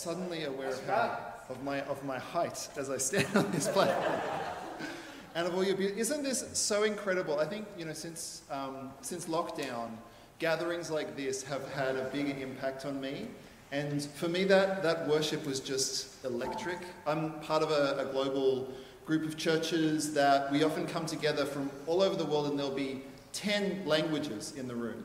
suddenly aware of how of my of my height as I stand on this platform. and of all your beauty. Isn't this so incredible? I think you know since um, since lockdown, gatherings like this have had a big impact on me. And for me, that, that worship was just electric. I'm part of a, a global group of churches that we often come together from all over the world, and there'll be 10 languages in the room.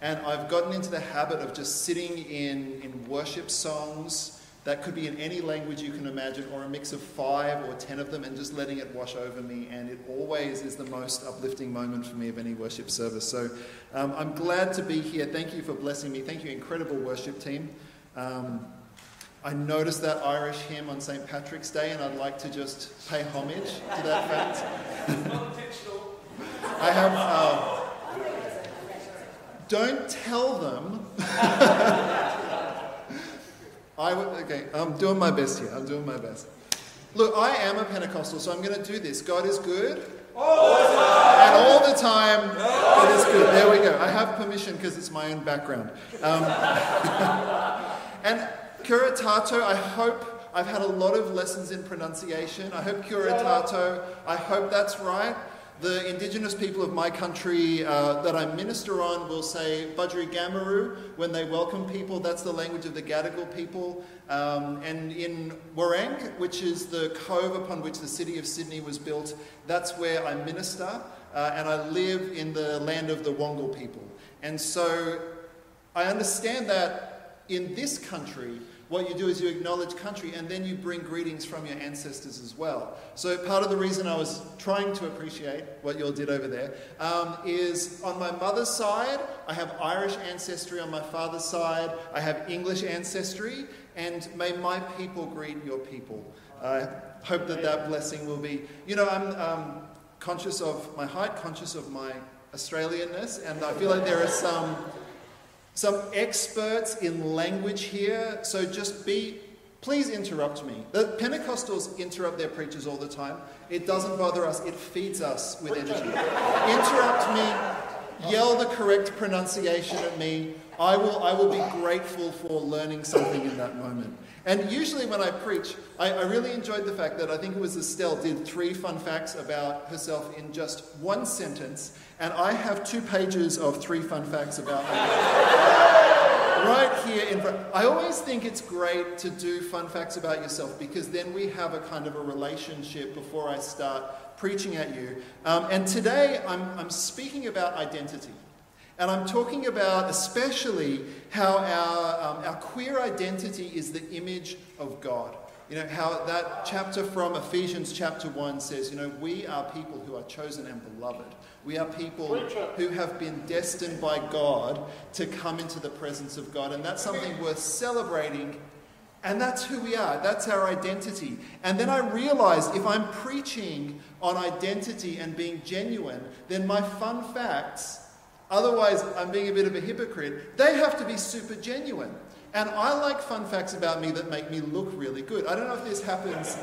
And I've gotten into the habit of just sitting in, in worship songs that could be in any language you can imagine, or a mix of five or ten of them, and just letting it wash over me. And it always is the most uplifting moment for me of any worship service. So um, I'm glad to be here. Thank you for blessing me. Thank you, incredible worship team. Um, I noticed that Irish hymn on St. Patrick's Day, and I'd like to just pay homage to that fact. I have. Uh, don't tell them. I would, okay, I'm doing my best here. I'm doing my best. Look, I am a Pentecostal, so I'm going to do this. God is good. All the time. And all the time, God is good. There we go. I have permission because it's my own background. Um, and curatato, I hope I've had a lot of lessons in pronunciation. I hope curatato, I hope that's right. The indigenous people of my country uh, that I minister on will say Budgery Gamaru when they welcome people. That's the language of the Gadigal people. Um, and in Warrane, which is the cove upon which the city of Sydney was built, that's where I minister. Uh, and I live in the land of the Wangal people. And so I understand that in this country, what you do is you acknowledge country and then you bring greetings from your ancestors as well. So, part of the reason I was trying to appreciate what you all did over there um, is on my mother's side, I have Irish ancestry, on my father's side, I have English ancestry, and may my people greet your people. I hope that that blessing will be. You know, I'm um, conscious of my height, conscious of my Australianness, and I feel like there are some some experts in language here, so just be, please interrupt me. The Pentecostals interrupt their preachers all the time. It doesn't bother us, it feeds us with energy. interrupt me, yell the correct pronunciation at me. I will, I will be grateful for learning something in that moment. And usually when I preach, I, I, really enjoyed the fact that I think it was Estelle did three fun facts about herself in just one sentence, and I have two pages of three fun facts about her. right here in front. I always think it's great to do fun facts about yourself because then we have a kind of a relationship before I start preaching at you. Um, and today I'm, I'm speaking about identity. And I'm talking about especially how our, um, our queer identity is the image of God. You know, how that chapter from Ephesians chapter 1 says, you know, we are people who are chosen and beloved. We are people who have been destined by God to come into the presence of God. And that's something worth celebrating. And that's who we are. That's our identity. And then I realized if I'm preaching on identity and being genuine, then my fun facts Otherwise, I'm being a bit of a hypocrite. They have to be super genuine. And I like fun facts about me that make me look really good. I don't know if this happens.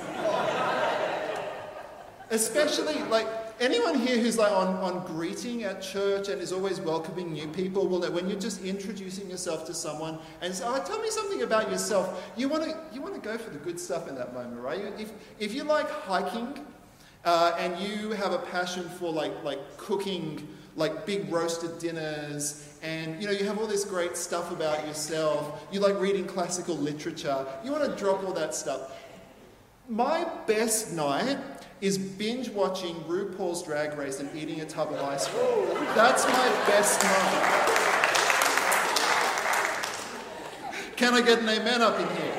Especially, like, anyone here who's like on, on greeting at church and is always welcoming new people will when you're just introducing yourself to someone and say, oh, tell me something about yourself, you want to you want to go for the good stuff in that moment, right? If, if you like hiking uh, and you have a passion for like, like cooking like big roasted dinners and you know you have all this great stuff about yourself you like reading classical literature you want to drop all that stuff my best night is binge watching RuPaul's Drag Race and eating a tub of ice cream. That's my best night. Can I get an amen up in here?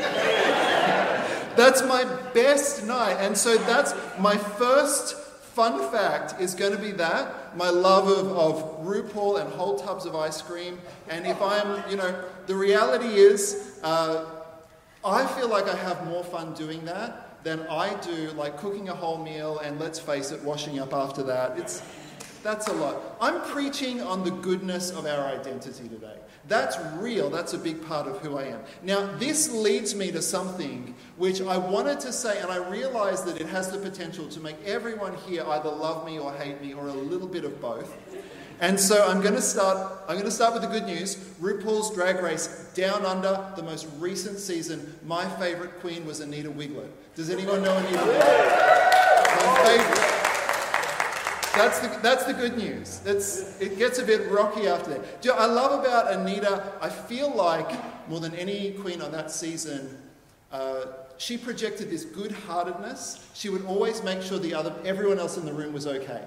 That's my best night. And so that's my first Fun fact is going to be that my love of, of RuPaul and whole tubs of ice cream. And if I'm, you know, the reality is, uh, I feel like I have more fun doing that than I do like cooking a whole meal and let's face it, washing up after that. It's, that's a lot. I'm preaching on the goodness of our identity today. That's real. That's a big part of who I am. Now, this leads me to something which I wanted to say, and I realize that it has the potential to make everyone here either love me or hate me or a little bit of both. And so I'm going to start. I'm going to start with the good news. RuPaul's Drag Race Down Under, the most recent season. My favourite queen was Anita Wigl'it. Does anyone know Anita Wigl'it? My favourite. That's the, that's the good news. It's, it gets a bit rocky after that. I love about Anita, I feel like more than any queen on that season, uh, she projected this good heartedness. She would always make sure the other, everyone else in the room was okay.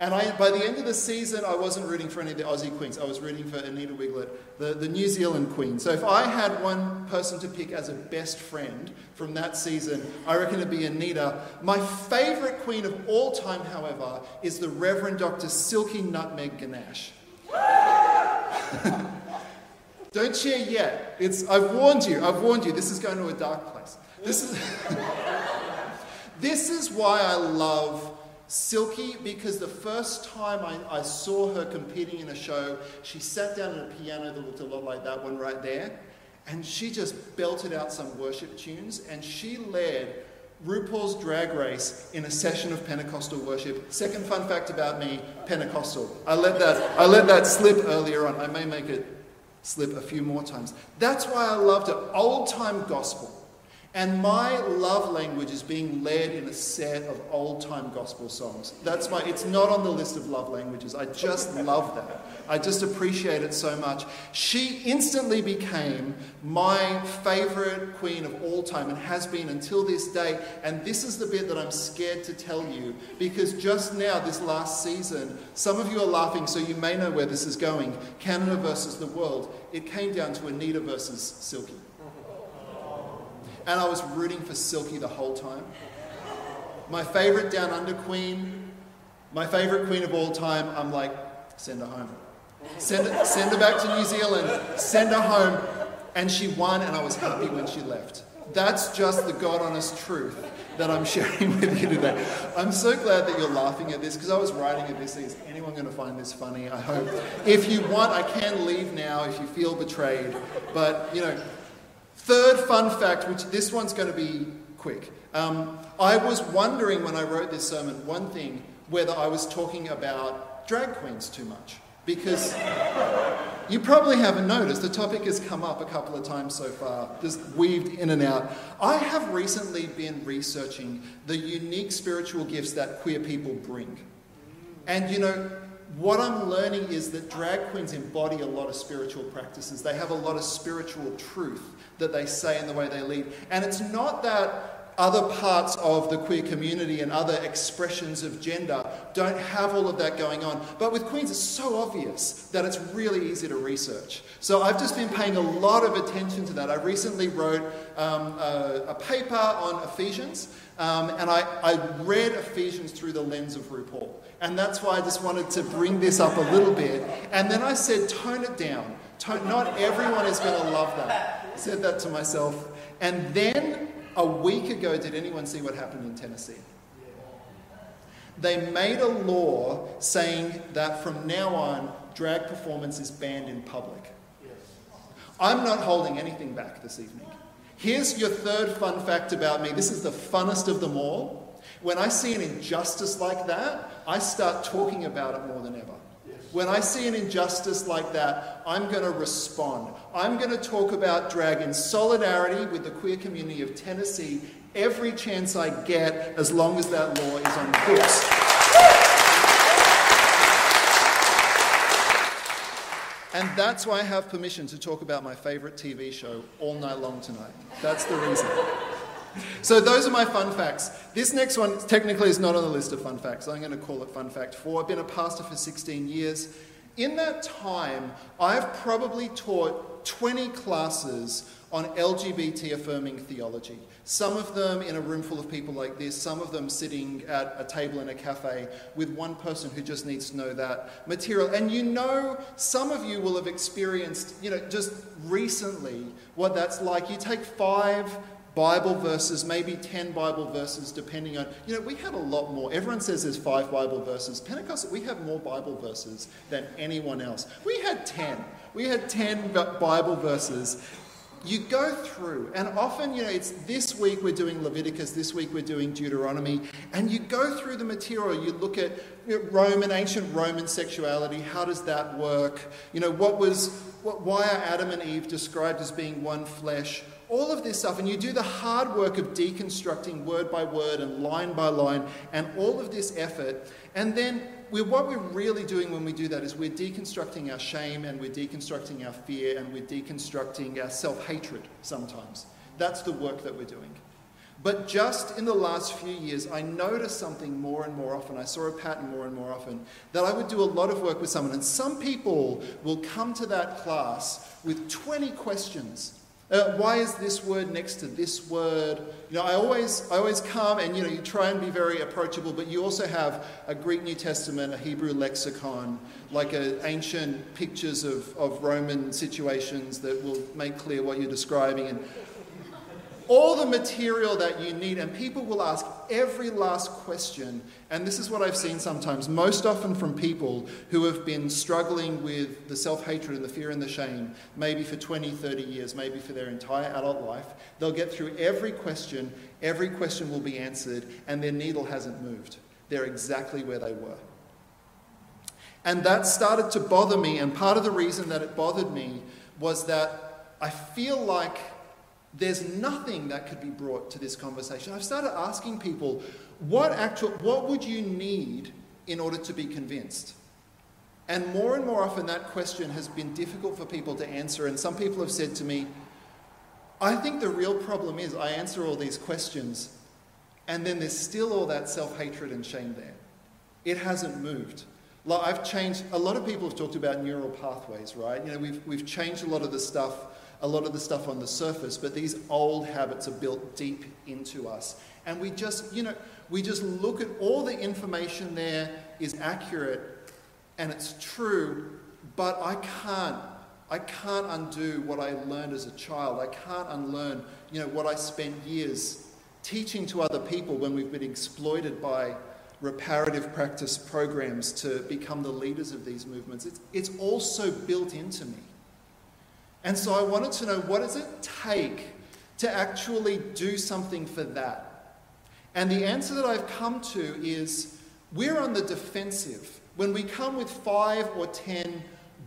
And I, by the end of the season, I wasn't rooting for any of the Aussie queens. I was rooting for Anita Wigl'it, the, the New Zealand queen. So if I had one person to pick as a best friend from that season, I reckon it'd be Anita. My favourite queen of all time, however, is the Reverend Dr. Silky Nutmeg Ganache. Don't cheer yet. It's, I've warned you. I've warned you. This is going to a dark place. This is, this is why I love Silky because the first time I, I, saw her competing in a show, she sat down at a piano that looked a lot like that one right there, and she just belted out some worship tunes, and she led RuPaul's Drag Race in a session of Pentecostal worship. Second fun fact about me: Pentecostal. I let that I let that slip earlier on. I may make it slip a few more times. That's why I loved it. Old time gospel. And my love language is being led in a set of old time gospel songs. That's my, it's not on the list of love languages. I just love that. I just appreciate it so much. She instantly became my favorite queen of all time and has been until this day. And this is the bit that I'm scared to tell you because just now, this last season, some of you are laughing, so you may know where this is going. Canada versus the world. It came down to Anita versus Silky. And I was rooting for Silky the whole time. My favorite Down Under queen, my favorite queen of all time, I'm like, send her home. Send send her back to New Zealand. Send her home. And she won, and I was happy when she left. That's just the God honest truth that I'm sharing with you today. I'm so glad that you're laughing at this because I was writing at this. Is anyone going to find this funny? I hope. If you want, I can leave now if you feel betrayed. But, you know, Third fun fact, which this one's going to be quick. Um, I was wondering when I wrote this sermon, one thing, whether I was talking about drag queens too much. Because you probably haven't noticed, the topic has come up a couple of times so far, just weaved in and out. I have recently been researching the unique spiritual gifts that queer people bring. And you know, what I'm learning is that drag queens embody a lot of spiritual practices. They have a lot of spiritual truth that they say and the way they lead. And it's not that other parts of the queer community and other expressions of gender don't have all of that going on. But with Queens, it's so obvious that it's really easy to research. So I've just been paying a lot of attention to that. I recently wrote um, a, a, paper on Ephesians, um, and I, I read Ephesians through the lens of RuPaul. And that's why I just wanted to bring this up a little bit. And then I said, tone it down. Tone, not everyone is going to love that. Said that to myself. And then a week ago, did anyone see what happened in Tennessee? They made a law saying that from now on, drag performance is banned in public. I'm not holding anything back this evening. Here's your third fun fact about me. This is the funnest of them all. When I see an injustice like that, I start talking about it more than ever. When I see an injustice like that, I'm going to respond. I'm going to talk about drag in solidarity with the queer community of Tennessee every chance I get, as long as that law is on the books. And that's why I have permission to talk about my favourite TV show all night long tonight. That's the reason. So those are my fun facts. This next one technically is not on the list of fun facts. I'm going to call it fun fact 4. I've been a pastor for 16 years. In that time, I've probably taught 20 classes on LGBT affirming theology. Some of them in a room full of people like this, some of them sitting at a table in a cafe with one person who just needs to know that material. And you know, some of you will have experienced, you know, just recently what that's like. You take five Bible verses, maybe 10 Bible verses, depending on, you know, we have a lot more. Everyone says there's five Bible verses. Pentecost, we have more Bible verses than anyone else. We had 10. We had 10 Bible verses. you go through, and often, you know, it's this week we're doing Leviticus, this week we're doing Deuteronomy, and you go through the material, you look at Roman, ancient Roman sexuality, how does that work? You know, what was, what, why are Adam and Eve described as being one flesh? All of this stuff, and you do the hard work of deconstructing word by word and line by line, and all of this effort, and then we're, what we're really doing when we do that is we're deconstructing our shame and we're deconstructing our fear and we're deconstructing our self hatred sometimes. That's the work that we're doing. But just in the last few years, I noticed something more and more often. I saw a pattern more and more often that I would do a lot of work with someone, and some people will come to that class with 20 questions uh, why is this word next to this word? You know, I always, I always come and you know, you try and be very approachable, but you also have a Greek New Testament, a Hebrew lexicon, like a, ancient pictures of, of Roman situations that will make clear what you're describing. And all the material that you need, and people will ask every last question. And this is what I've seen sometimes, most often from people who have been struggling with the self hatred and the fear and the shame, maybe for 20, 30 years, maybe for their entire adult life. They'll get through every question, every question will be answered, and their needle hasn't moved. They're exactly where they were. And that started to bother me, and part of the reason that it bothered me was that I feel like there's nothing that could be brought to this conversation. I've started asking people, what actual, what would you need in order to be convinced? And more and more often, that question has been difficult for people to answer. And some people have said to me, I think the real problem is I answer all these questions, and then there's still all that self hatred and shame there. It hasn't moved. Like I've changed, a lot of people have talked about neural pathways, right? You know, we've, we've changed a lot of the stuff a lot of the stuff on the surface, but these old habits are built deep into us. And we just, you know, we just look at all the information there is accurate and it's true, but I can't. I can't undo what I learned as a child. I can't unlearn, you know, what I spent years teaching to other people when we've been exploited by reparative practice programs to become the leaders of these movements. It's, it's also built into me. And so I wanted to know what does it take to actually do something for that? And the answer that I've come to is we're on the defensive. When we come with five or ten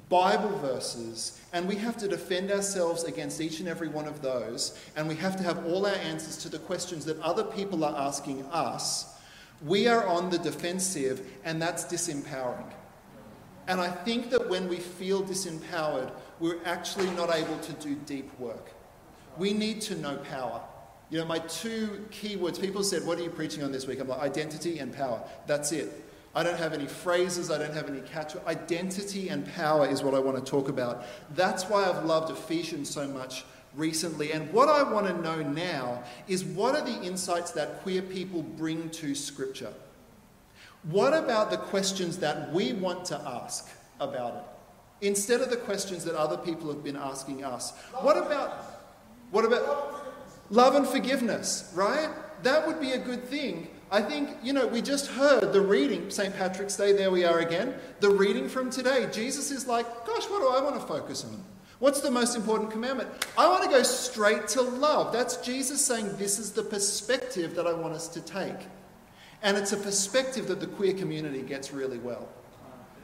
Bible verses and we have to defend ourselves against each and every one of those, and we have to have all our answers to the questions that other people are asking us, we are on the defensive, and that's disempowering. And I think that when we feel disempowered, we're actually not able to do deep work. We need to know power. You know, my two key words, people said, What are you preaching on this week? I'm like, identity and power. That's it. I don't have any phrases, I don't have any catch. Identity and power is what I want to talk about. That's why I've loved Ephesians so much recently. And what I want to know now is what are the insights that queer people bring to Scripture? What about the questions that we want to ask about it? Instead of the questions that other people have been asking us. What about what about love and forgiveness, right? That would be a good thing. I think, you know, we just heard the reading, St. Patrick's Day, there we are again, the reading from today. Jesus is like, gosh, what do I want to focus on? What's the most important commandment? I want to go straight to love. That's Jesus saying, this is the perspective that I want us to take. And it's a perspective that the queer community gets really well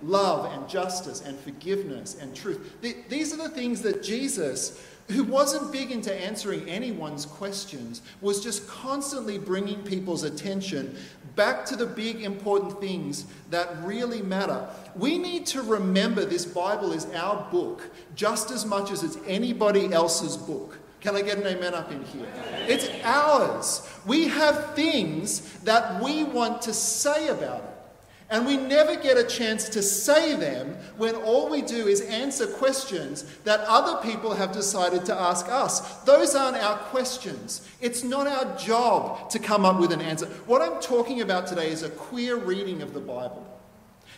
love and justice and forgiveness and truth. These are the things that Jesus, who wasn't big into answering anyone's questions, was just constantly bringing people's attention back to the big important things that really matter. We need to remember this Bible is our book just as much as it's anybody else's book. Can I get an amen up in here? It's ours. We have things that we want to say about it. And we never get a chance to say them when all we do is answer questions that other people have decided to ask us. Those aren't our questions. It's not our job to come up with an answer. What I'm talking about today is a queer reading of the Bible.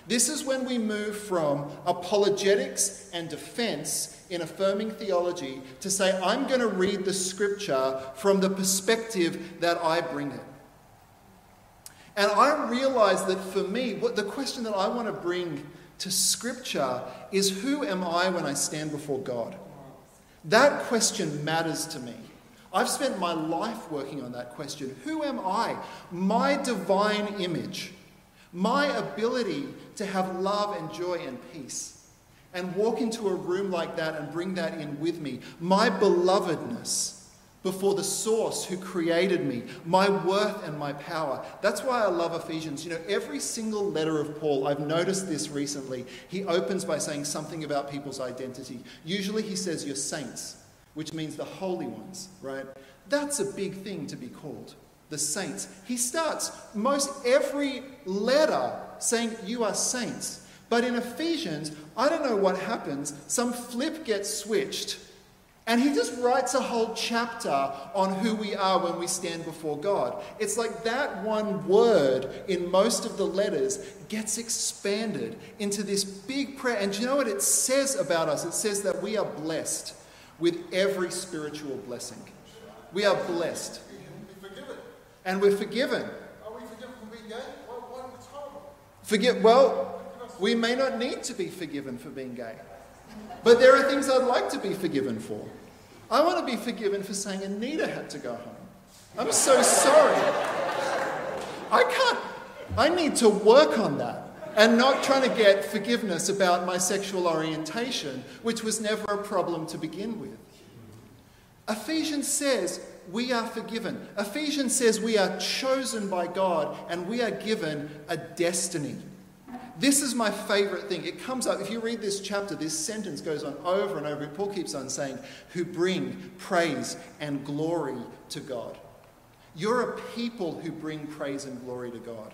This is when we move from apologetics and defense in affirming theology to say, I'm going to read the scripture from the perspective that I bring it. And I realize that for me, what the question that I want to bring to Scripture is who am I when I stand before God? That question matters to me. I've spent my life working on that question. Who am I? My divine image, my ability to have love and joy and peace, and walk into a room like that and bring that in with me, my belovedness before the source who created me, my worth and my power. That's why I love Ephesians. You know, every single letter of Paul, I've noticed this recently, he opens by saying something about people's identity. Usually he says, You're saints which means the holy ones, right? That's a big thing to be called, the saints. He starts most every letter saying, You are saints. But in Ephesians, I don't know what happens. Some flip gets switched, and he just writes a whole chapter on who we are when we stand before God. It's like that one word in most of the letters gets expanded into this big prayer. And do you know what it says about us? It says that we are blessed with every spiritual blessing. We are blessed. And we're forgiven. Are we forgiven for being gay? Why, it's horrible. Forget, well, we may not need to be forgiven for being gay. But there are things I'd like to be forgiven for. I want to be forgiven for saying Anita had to go home. I'm so sorry. I can't, I need to work on that and not trying to get forgiveness about my sexual orientation, which was never a problem to begin with. Ephesians says we are forgiven. Ephesians says we are chosen by God and we are given a destiny. This is my favorite thing. It comes up, if you read this chapter, this sentence goes on over and over. Paul keeps on saying, who bring praise and glory to God. You're a people who bring praise and glory to God.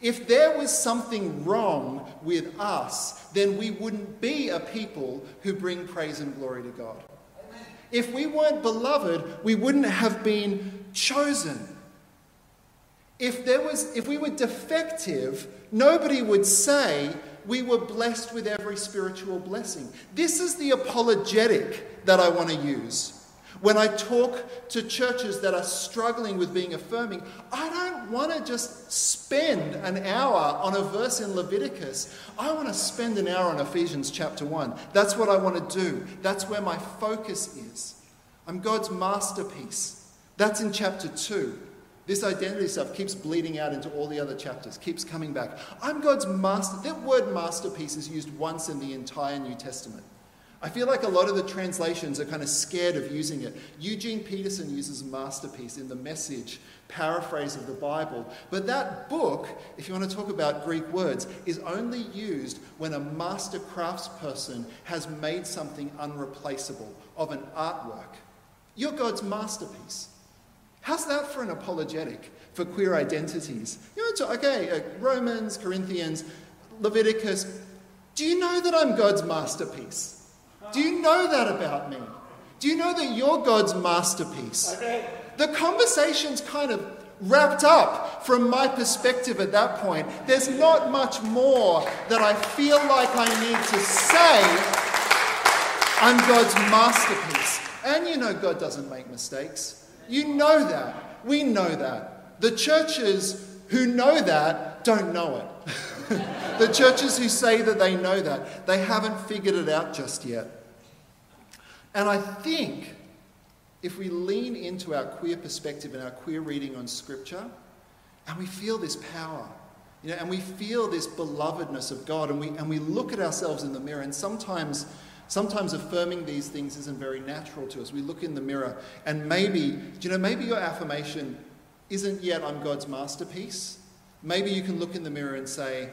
If there was something wrong with us, then we wouldn't be a people who bring praise and glory to God. If we weren't beloved, we wouldn't have been chosen. If, there was, if we were defective, nobody would say we were blessed with every spiritual blessing. This is the apologetic that I want to use. When I talk to churches that are struggling with being affirming, I don't want to just spend an hour on a verse in Leviticus. I want to spend an hour on Ephesians chapter 1. That's what I want to do. That's where my focus is. I'm God's masterpiece. That's in chapter 2. This identity stuff keeps bleeding out into all the other chapters, keeps coming back. I'm God's master. That word masterpiece is used once in the entire New Testament. I feel like a lot of the translations are kind of scared of using it. Eugene Peterson uses masterpiece in the message paraphrase of the Bible. But that book, if you want to talk about Greek words, is only used when a master craftsperson has made something unreplaceable of an artwork. You're God's masterpiece. How's that for an apologetic for queer identities? You know, okay, uh, Romans, Corinthians, Leviticus. Do you know that I'm God's masterpiece? Do you know that about me? Do you know that you're God's masterpiece? The conversation's kind of wrapped up from my perspective at that point. There's not much more that I feel like I need to say. I'm God's masterpiece. And you know God doesn't make mistakes. You know that. We know that. The churches who know that don't know it. the churches who say that they know that, they haven't figured it out just yet. And I think if we lean into our queer perspective and our queer reading on Scripture, and we feel this power, you know, and we feel this belovedness of God, and we, and we look at ourselves in the mirror, and sometimes, sometimes affirming these things isn't very natural to us. We look in the mirror, and maybe, you know, maybe your affirmation isn't yet, I'm God's masterpiece. Maybe you can look in the mirror and say,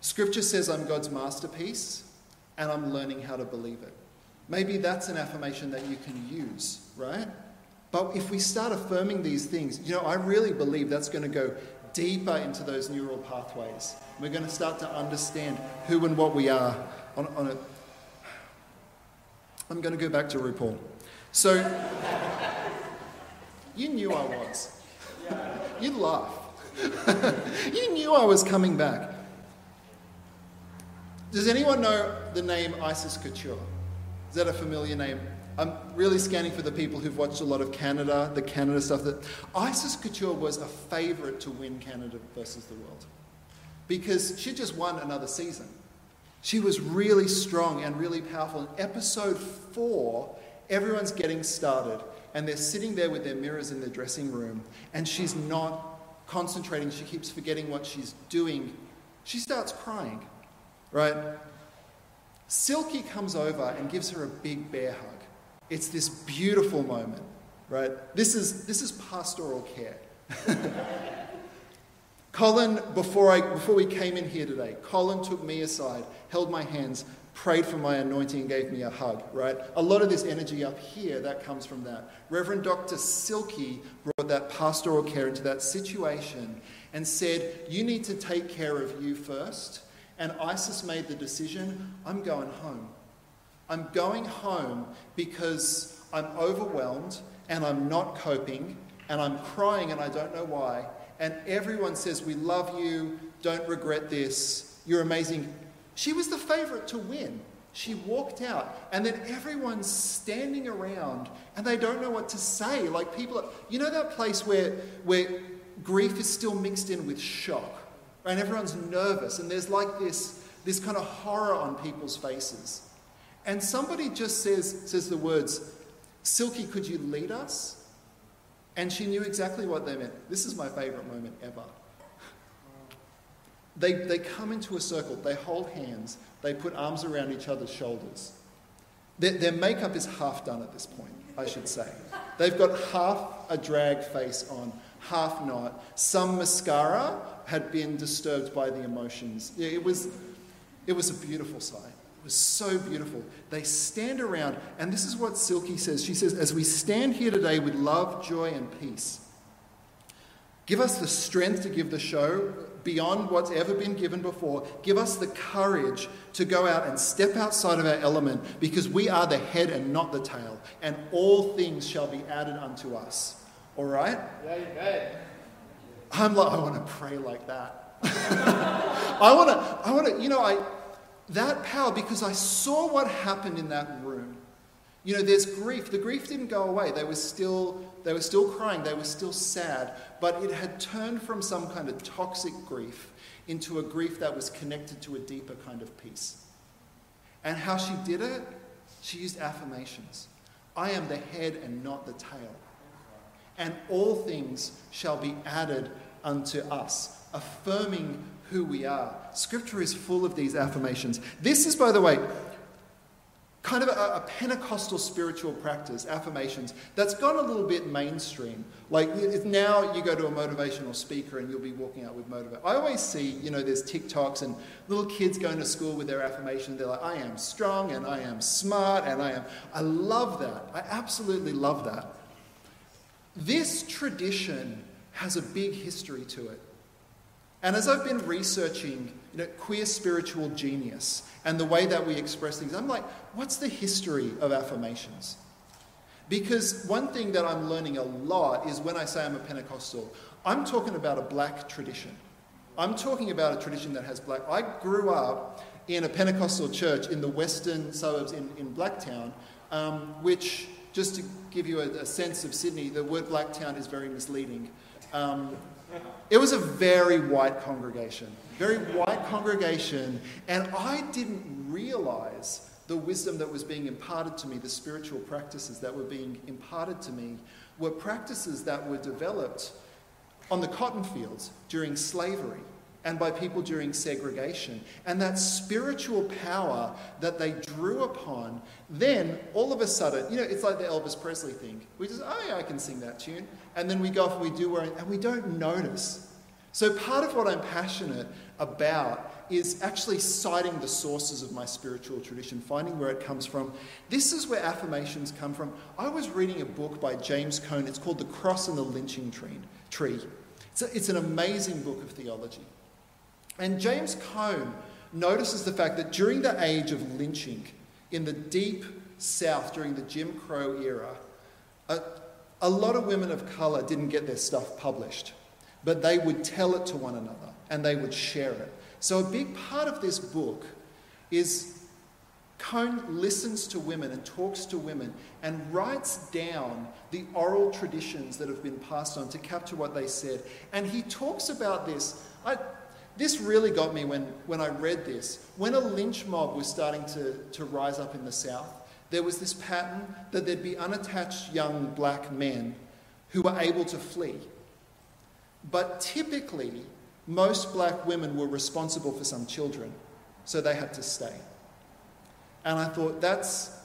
Scripture says I'm God's masterpiece, and I'm learning how to believe it. Maybe that's an affirmation that you can use, right? But if we start affirming these things, you know, I really believe that's going to go deeper into those neural pathways. We're going to start to understand who and what we are on, on a. I'm going to go back to RuPaul. So, you knew I was. You laugh. you knew I was coming back. Does anyone know the name Icesis Couture? Is that a familiar name? I'm really scanning for the people who've watched a lot of Canada, the Canada stuff. That Icesis Couture was a favourite to win Canada versus the world because she just won another season. She was really strong and really powerful. In episode four, everyone's getting started and they're sitting there with their mirrors in their dressing room, and she's not concentrating. She keeps forgetting what she's doing. She starts crying, right? Silky comes over and gives her a big bear hug. It's this beautiful moment, right? This is, this is pastoral care. Colin, before, I, before we came in here today, Colin took me aside, held my hands, prayed for my anointing, and gave me a hug, right? A lot of this energy up here, that comes from that. Reverend Dr. Silky brought that pastoral care into that situation and said, You need to take care of you first. And Icesis made the decision I'm going home. I'm going home because I'm overwhelmed and I'm not coping and I'm crying and I don't know why and everyone says, We love you, don't regret this, you're amazing. She was the favorite to win. She walked out, and then everyone's standing around and they don't know what to say. Like people, you know, that place where, where grief is still mixed in with shock, right? and everyone's nervous, and there's like this, this kind of horror on people's faces. And somebody just says, says the words, Silky, could you lead us? And she knew exactly what they meant. This is my favorite moment ever. They, they come into a circle, they hold hands, they put arms around each other's shoulders. Their, their makeup is half done at this point, I should say. They've got half a drag face on, half not. Some mascara had been disturbed by the emotions. It was, it was a beautiful sight was so beautiful. They stand around, and this is what Silky says. She says, As we stand here today with love, joy, and peace, give us the strength to give the show beyond what's ever been given before. Give us the courage to go out and step outside of our element because we are the head and not the tail, and all things shall be added unto us. All right? Amen. I'm like, I want to pray like that. I want to, I want to, you know, I, that power because I saw what happened in that room. You know, there's grief. The grief didn't go away. They were still, they were still crying. They were still sad. But it had turned from some kind of toxic grief into a grief that was connected to a deeper kind of peace. And how she did it? She used affirmations. I am the head and not the tail. And all things shall be added unto us, affirming who we are. Scripture is full of these affirmations. This is, by the way, kind of a, a, Pentecostal spiritual practice, affirmations, that's gone a little bit mainstream. Like now you go to a motivational speaker and you'll be walking out with motivation. I always see, you know, there's TikToks and little kids going to school with their affirmation. They're like, I am strong and I am smart and I am. I love that. I absolutely love that. This tradition has a big history to it. And as I've been researching you know, queer spiritual genius and the way that we express things, I'm like, what's the history of affirmations? Because one thing that I'm learning a lot is when I say I'm a Pentecostal, I'm talking about a black tradition. I'm talking about a tradition that has black. I grew up in a Pentecostal church in the western suburbs in, in Blacktown, um, which, just to give you a, a, sense of Sydney, the word Blacktown is very misleading. Um, it was a very white congregation, very white congregation, and I didn't realize the wisdom that was being imparted to me, the spiritual practices that were being imparted to me, were practices that were developed on the cotton fields during slavery and by people during segregation. And that spiritual power that they drew upon, then all of a sudden, you know, it's like the Elvis Presley thing. We just, oh yeah, I can sing that tune. And then we go off and we do, where and we don't notice. So part of what I'm passionate about is actually citing the sources of my spiritual tradition, finding where it comes from. This is where affirmations come from. I was reading a book by James Cone. It's called The Cross and the Lynching Tree. It's, a, it's an amazing book of theology. And James Cone notices the fact that during the age of lynching in the deep South during the Jim Crow era, a, a lot of women of colour didn't get their stuff published, but they would tell it to one another and they would share it. So, a big part of this book is Cone listens to women and talks to women and writes down the oral traditions that have been passed on to capture what they said. And he talks about this. I, this really got me when, when I read this. When a lynch mob was starting to, to rise up in the South, there was this pattern that there'd be unattached young black men who were able to flee. But typically, most black women were responsible for some children, so they had to stay. And I thought that's,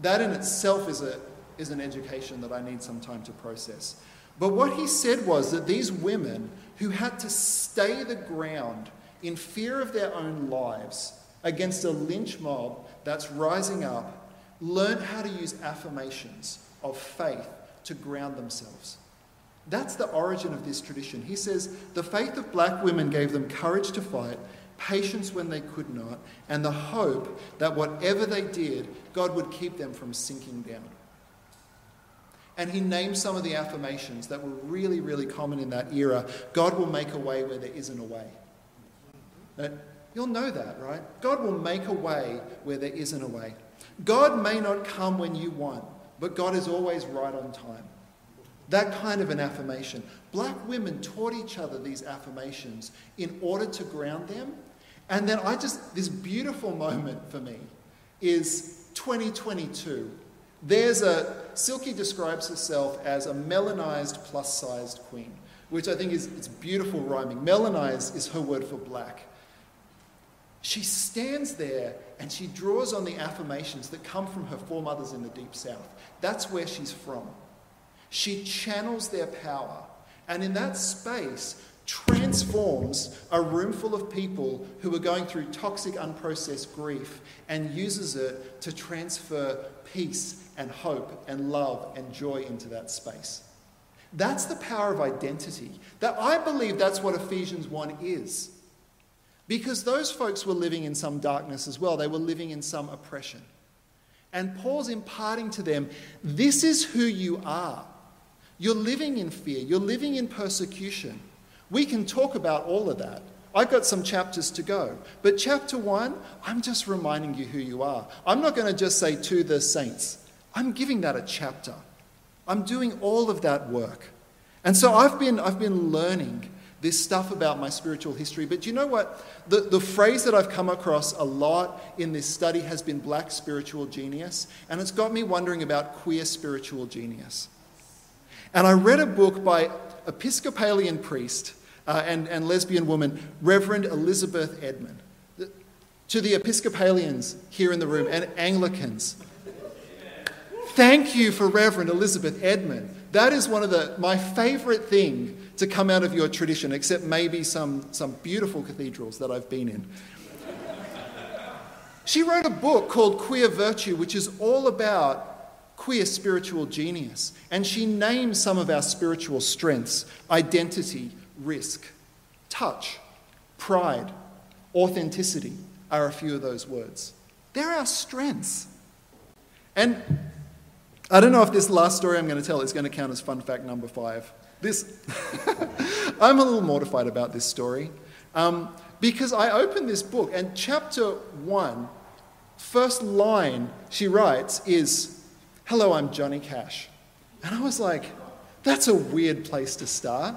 that in itself is, a, is an education that I need some time to process. But what he said was that these women who had to stay the ground in fear of their own lives against a lynch mob that's rising up learned how to use affirmations of faith to ground themselves. That's the origin of this tradition. He says the faith of black women gave them courage to fight, patience when they could not, and the hope that whatever they did, God would keep them from sinking down. And he named some of the affirmations that were really, really common in that era. God will make a way where there isn't a way. You'll know that, right? God will make a way where there isn't a way. God may not come when you want, but God is always right on time. That kind of an affirmation. Black women taught each other these affirmations in order to ground them. And then I just, this beautiful moment for me is 2022. There's a, Silky describes herself as a melanized plus sized queen, which I think is it's beautiful rhyming. Melanized is her word for black. She stands there and she draws on the affirmations that come from her foremothers in the deep south. That's where she's from. She channels their power. And in that space, transforms a room full of people who are going through toxic, unprocessed grief and uses it to transfer peace and hope and love and joy into that space. That's the power of identity. That I believe that's what Ephesians 1 is. Because those folks were living in some darkness as well. They were living in some oppression. And Paul's imparting to them this is who you are. You're living in fear, you're living in persecution. We can talk about all of that. I've got some chapters to go. But chapter one, I'm just reminding you who you are. I'm not going to just say to the saints, I'm giving that a chapter. I'm doing all of that work. And so I've been, I've been learning this stuff about my spiritual history. But you know what? The, the phrase that I've come across a lot in this study has been black spiritual genius. And it's got me wondering about queer spiritual genius. And I read a book by Episcopalian priest uh, and, and lesbian woman, Reverend Elizabeth Edman. To the Episcopalians here in the room and Anglicans, thank you for Reverend Elizabeth Edman. That is one of the, my favorite thing to come out of your tradition, except maybe some, some beautiful cathedrals that I've been in. she wrote a book called Queer Virtue, which is all about queer spiritual genius. And she names some of our spiritual strengths identity, risk. Touch, pride, authenticity are a few of those words. They're our strengths. And I don't know if this last story I'm going to tell is going to count as fun fact number five. This, I'm a little mortified about this story um, because I opened this book and chapter one, first line she writes is, Hello, I'm Johnny Cash. And I was like, that's a weird place to start.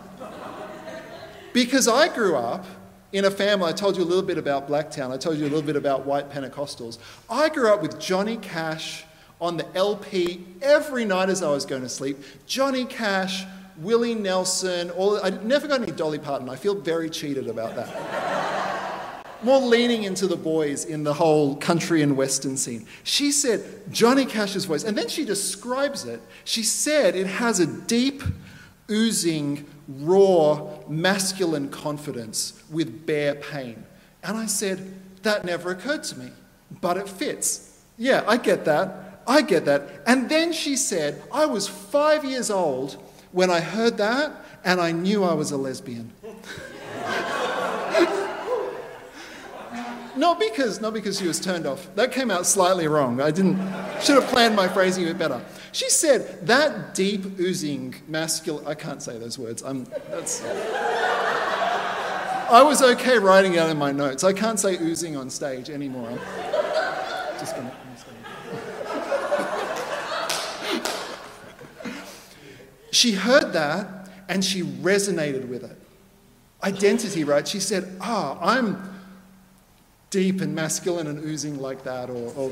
Because I grew up in a family, I told you a little bit about Blacktown, I told you a little bit about white Pentecostals. I grew up with Johnny Cash on the LP every night as I was going to sleep. Johnny Cash, Willie Nelson, all, I never got any Dolly Parton. I feel very cheated about that. More leaning into the boys in the whole country and western scene. She said, Johnny Cash's voice, and then she describes it. She said it has a deep, oozing, raw, masculine confidence with bare pain. And I said, That never occurred to me, but it fits. Yeah, I get that. I get that. And then she said, I was five years old when I heard that, and I knew I was a lesbian. not because not because she was turned off. That came out slightly wrong. I didn't should have planned my phrasing a bit better. She said that deep oozing masculine. I can't say those words. I'm. That's. I was okay writing it out in my notes. I can't say oozing on stage anymore. I'm just gonna. She heard that and she resonated with it. Identity, right? She said, Ah, I'm deep and masculine and oozing like that, or. or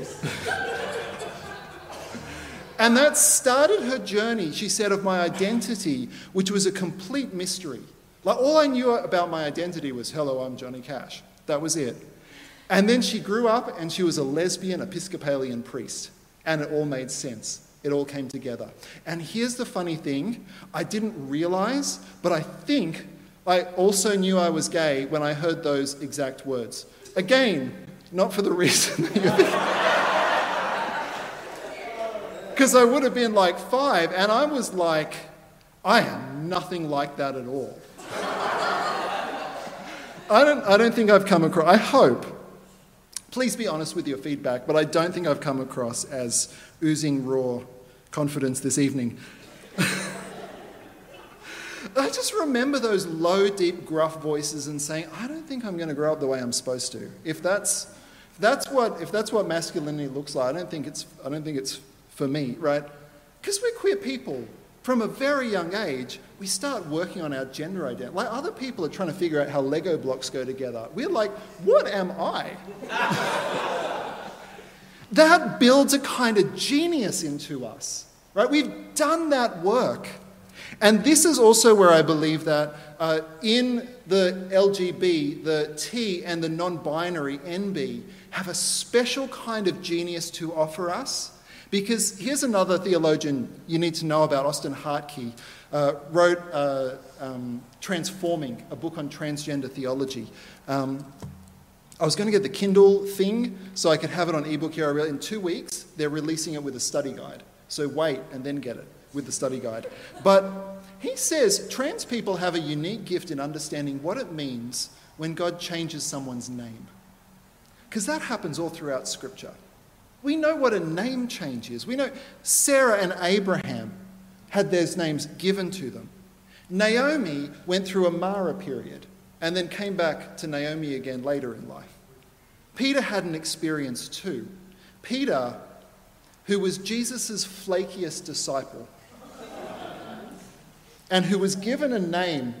and that started her journey, she said, of my identity, which was a complete mystery. Like, all I knew about my identity was, hello, I'm Johnny Cash. That was it. And then she grew up and she was a lesbian Episcopalian priest. And it all made sense. It all came together. And here's the funny thing I didn't realize, but I think I also knew I was gay when I heard those exact words. Again, not for the reason that you Because I would have been like five, and I was like, I am nothing like that at all. I don't, I don't think I've come across, I hope, please be honest with your feedback, but I don't think I've come across as oozing raw confidence this evening. I just remember those low, deep, gruff voices and saying, I don't think I'm going to grow up the way I'm supposed to. If that's, if that's, what, if that's what masculinity looks like, I don't think it's, I don't think it's for me, right? Because we're queer people from a very young age, we start working on our gender identity. Like other people are trying to figure out how Lego blocks go together. We're like, what am I? that builds a kind of genius into us, right? We've done that work. And this is also where I believe that uh, in the LGB, the T and the non binary NB have a special kind of genius to offer us because here's another theologian you need to know about, Austen Hartke, uh, wrote uh, um, Transforming, a book on transgender theology. Um, I was going to get the Kindle thing so I could have it on ebook here. In two weeks, they're releasing it with a study guide. So wait and then get it with the study guide. But he says trans people have a unique gift in understanding what it means when God changes someone's name. Because that happens all throughout Scripture. We know what a name change is. We know Sarah and Abraham had their names given to them. Naomi went through a Mara period and then came back to Naomi again later in life. Peter had an experience too. Peter, who was Jesus' flakiest disciple and who was given a name,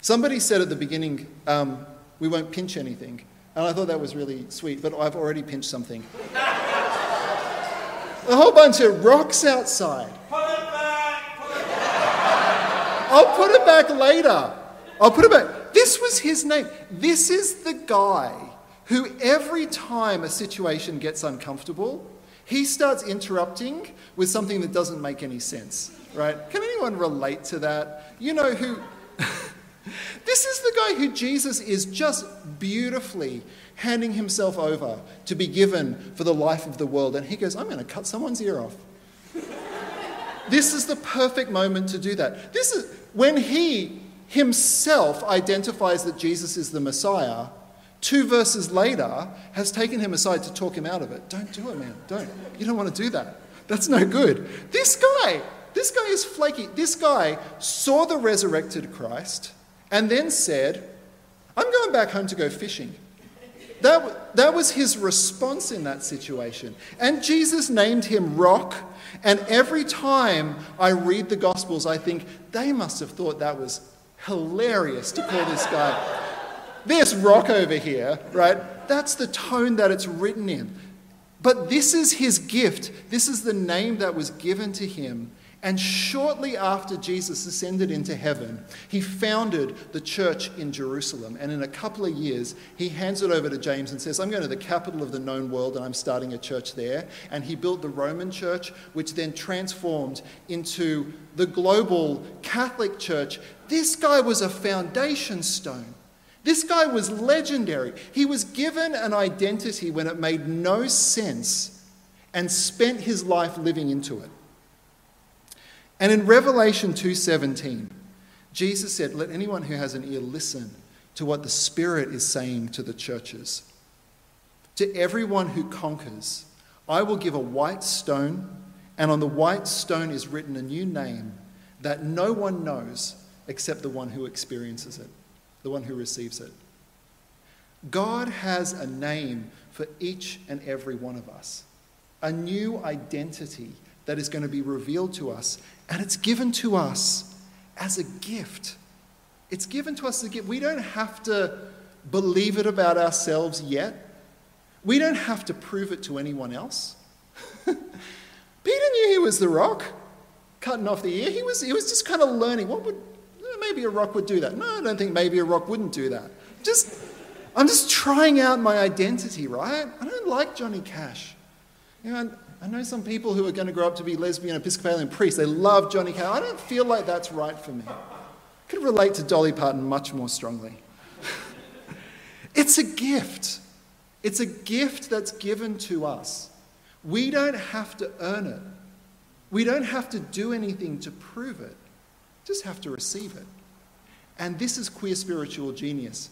somebody said at the beginning, um, We won't pinch anything. And I thought that was really sweet, but I've already pinched something. a whole bunch of rocks outside. Put it back! Put it back! I'll put it back later. I'll put it back. This was his name. This is the guy who, every time a situation gets uncomfortable, he starts interrupting with something that doesn't make any sense, right? Can anyone relate to that? You know who. This is the guy who Jesus is just beautifully handing himself over to be given for the life of the world. And he goes, I'm going to cut someone's ear off. this is the perfect moment to do that. This is when he himself identifies that Jesus is the Messiah. Two verses later, has taken him aside to talk him out of it. Don't do it, man. Don't. You don't want to do that. That's no good. This guy, this guy is flaky. This guy saw the resurrected Christ and then said, I'm going back home to go fishing. That, that was his response in that situation. And Jesus named him Rock. And every time I read the Gospels, I think they must have thought that was hilarious to call this guy this rock over here, right? That's the tone that it's written in. But this is his gift. This is the name that was given to him and shortly after Jesus ascended into heaven, he founded the church in Jerusalem. And in a couple of years, he hands it over to James and says, I'm going to the capital of the known world and I'm starting a church there. And he built the Roman church, which then transformed into the global Catholic church. This guy was a foundation stone. This guy was legendary. He was given an identity when it made no sense and spent his life living into it. And in Revelation 2:17, Jesus said, "Let anyone who has an ear listen to what the Spirit is saying to the churches. To everyone who conquers, I will give a white stone, and on the white stone is written a new name that no one knows except the one who experiences it, the one who receives it." God has a name for each and every one of us, a new identity that is going to be revealed to us and it's given to us as a gift. It's given to us as a gift. We don't have to believe it about ourselves yet. We don't have to prove it to anyone else. Peter knew he was the rock, cutting off the ear. He was, he was just kind of learning. What would, maybe a rock would do that. No, I don't think maybe a rock wouldn't do that. Just, I'm just trying out my identity, right? I don't like Johnny Cash. You know, I know some people who are going to grow up to be lesbian Episcopalian priests. They love Johnny Cash. I don't feel like that's right for me. I could relate to Dolly Parton much more strongly. it's a gift. It's a gift that's given to us. We don't have to earn it. We don't have to do anything to prove it. Just have to receive it. And this is queer spiritual genius.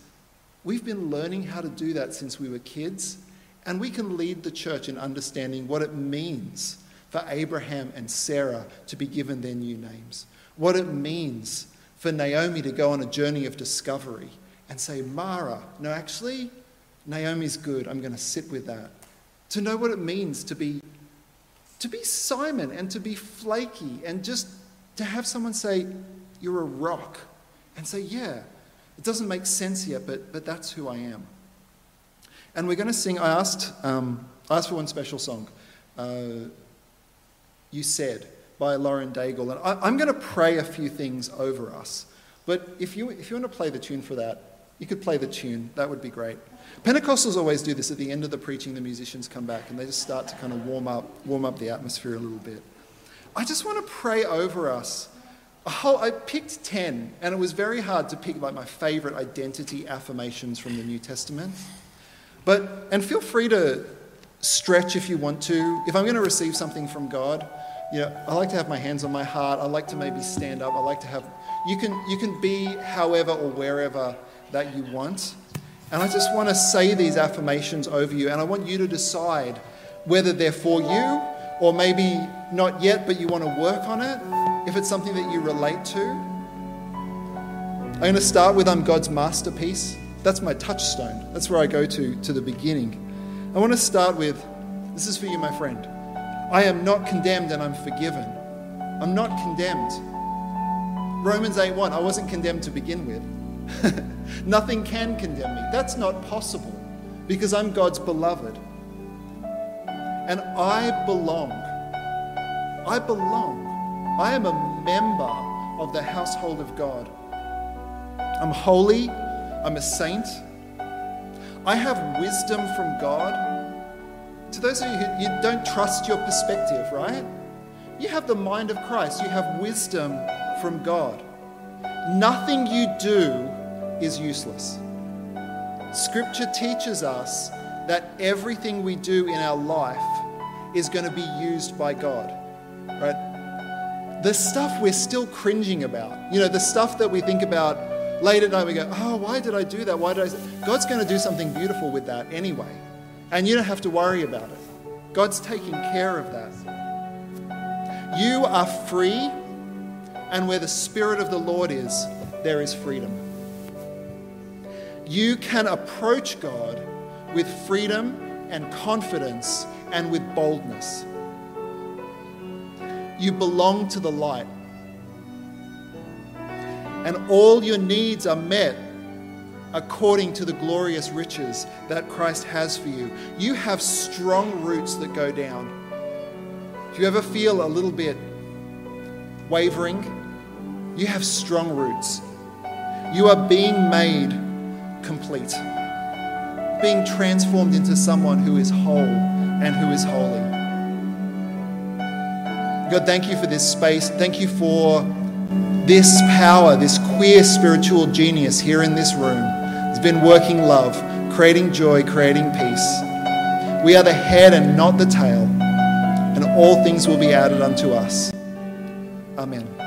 We've been learning how to do that since we were kids and we can lead the church in understanding what it means for Abraham and Sarah to be given their new names, what it means for Naomi to go on a journey of discovery and say, Mara, no, actually, Naomi's good. I'm going to sit with that. To know what it means to be, to be Simon and to be flaky and just to have someone say, You're a rock. And say, Yeah, it doesn't make sense yet, but, but that's who I am. And we're going to sing, I asked, um, I asked for one special song. Uh, you Say by Lauren Daigle. And I, am going to pray a few things over us. But if you, if you want to play the tune for that, you could play the tune. That would be great. Pentecostals always do this at the end of the preaching, the musicians come back and they just start to kind of warm up, warm up the atmosphere a little bit. I just want to pray over us. Whole, I picked 10, and it was very hard to pick like my favorite identity affirmations from the New Testament. But, and feel free to stretch if you want to. If I'm going to receive something from God, you know, I like to have my hands on my heart. I like to maybe stand up. I like to have, you can, you can be however or wherever that you want. And I just want to say these affirmations over you, and I want you to decide whether they're for you or maybe not yet, but you want to work on it, if it's something that you relate to. I'm going to start with I'm God's masterpiece. That's my touchstone. That's where I go to, to the beginning. I want to start with this is for you, my friend. I am not condemned and I'm forgiven. I'm not condemned. Romans 8:1, I wasn't condemned to begin with. Nothing can condemn me. That's not possible because I'm God's beloved. And I belong. I belong. I am a member of the household of God. I'm holy, I'm a saint. I have wisdom from God. To those of you who you don't trust your perspective, right? You have the mind of Christ, you have wisdom from God. Nothing you do is useless. Scripture teaches us that everything we do in our life is going to be used by God. Right? The stuff we're still cringing about, you know, the stuff that we think about late at night we go, oh, why did I do that? Why did I? God's going to do something beautiful with that anyway. And you don't have to worry about it. God's taking care of that. You are free, and where the Spirit of the Lord is, there is freedom. You can approach God with freedom and confidence and with boldness. You belong to the light and all your needs are met according to the glorious riches that Christ has for you. You have strong roots that go down. Do you ever feel a little bit wavering, you have strong roots. You are being made complete, being transformed into someone who is whole and who is holy. God, thank you for this space. Thank you for this power, this queer spiritual genius here in this room It's been working love, creating joy, creating peace. We are the head and not the tail, and all things will be added unto us. Amen.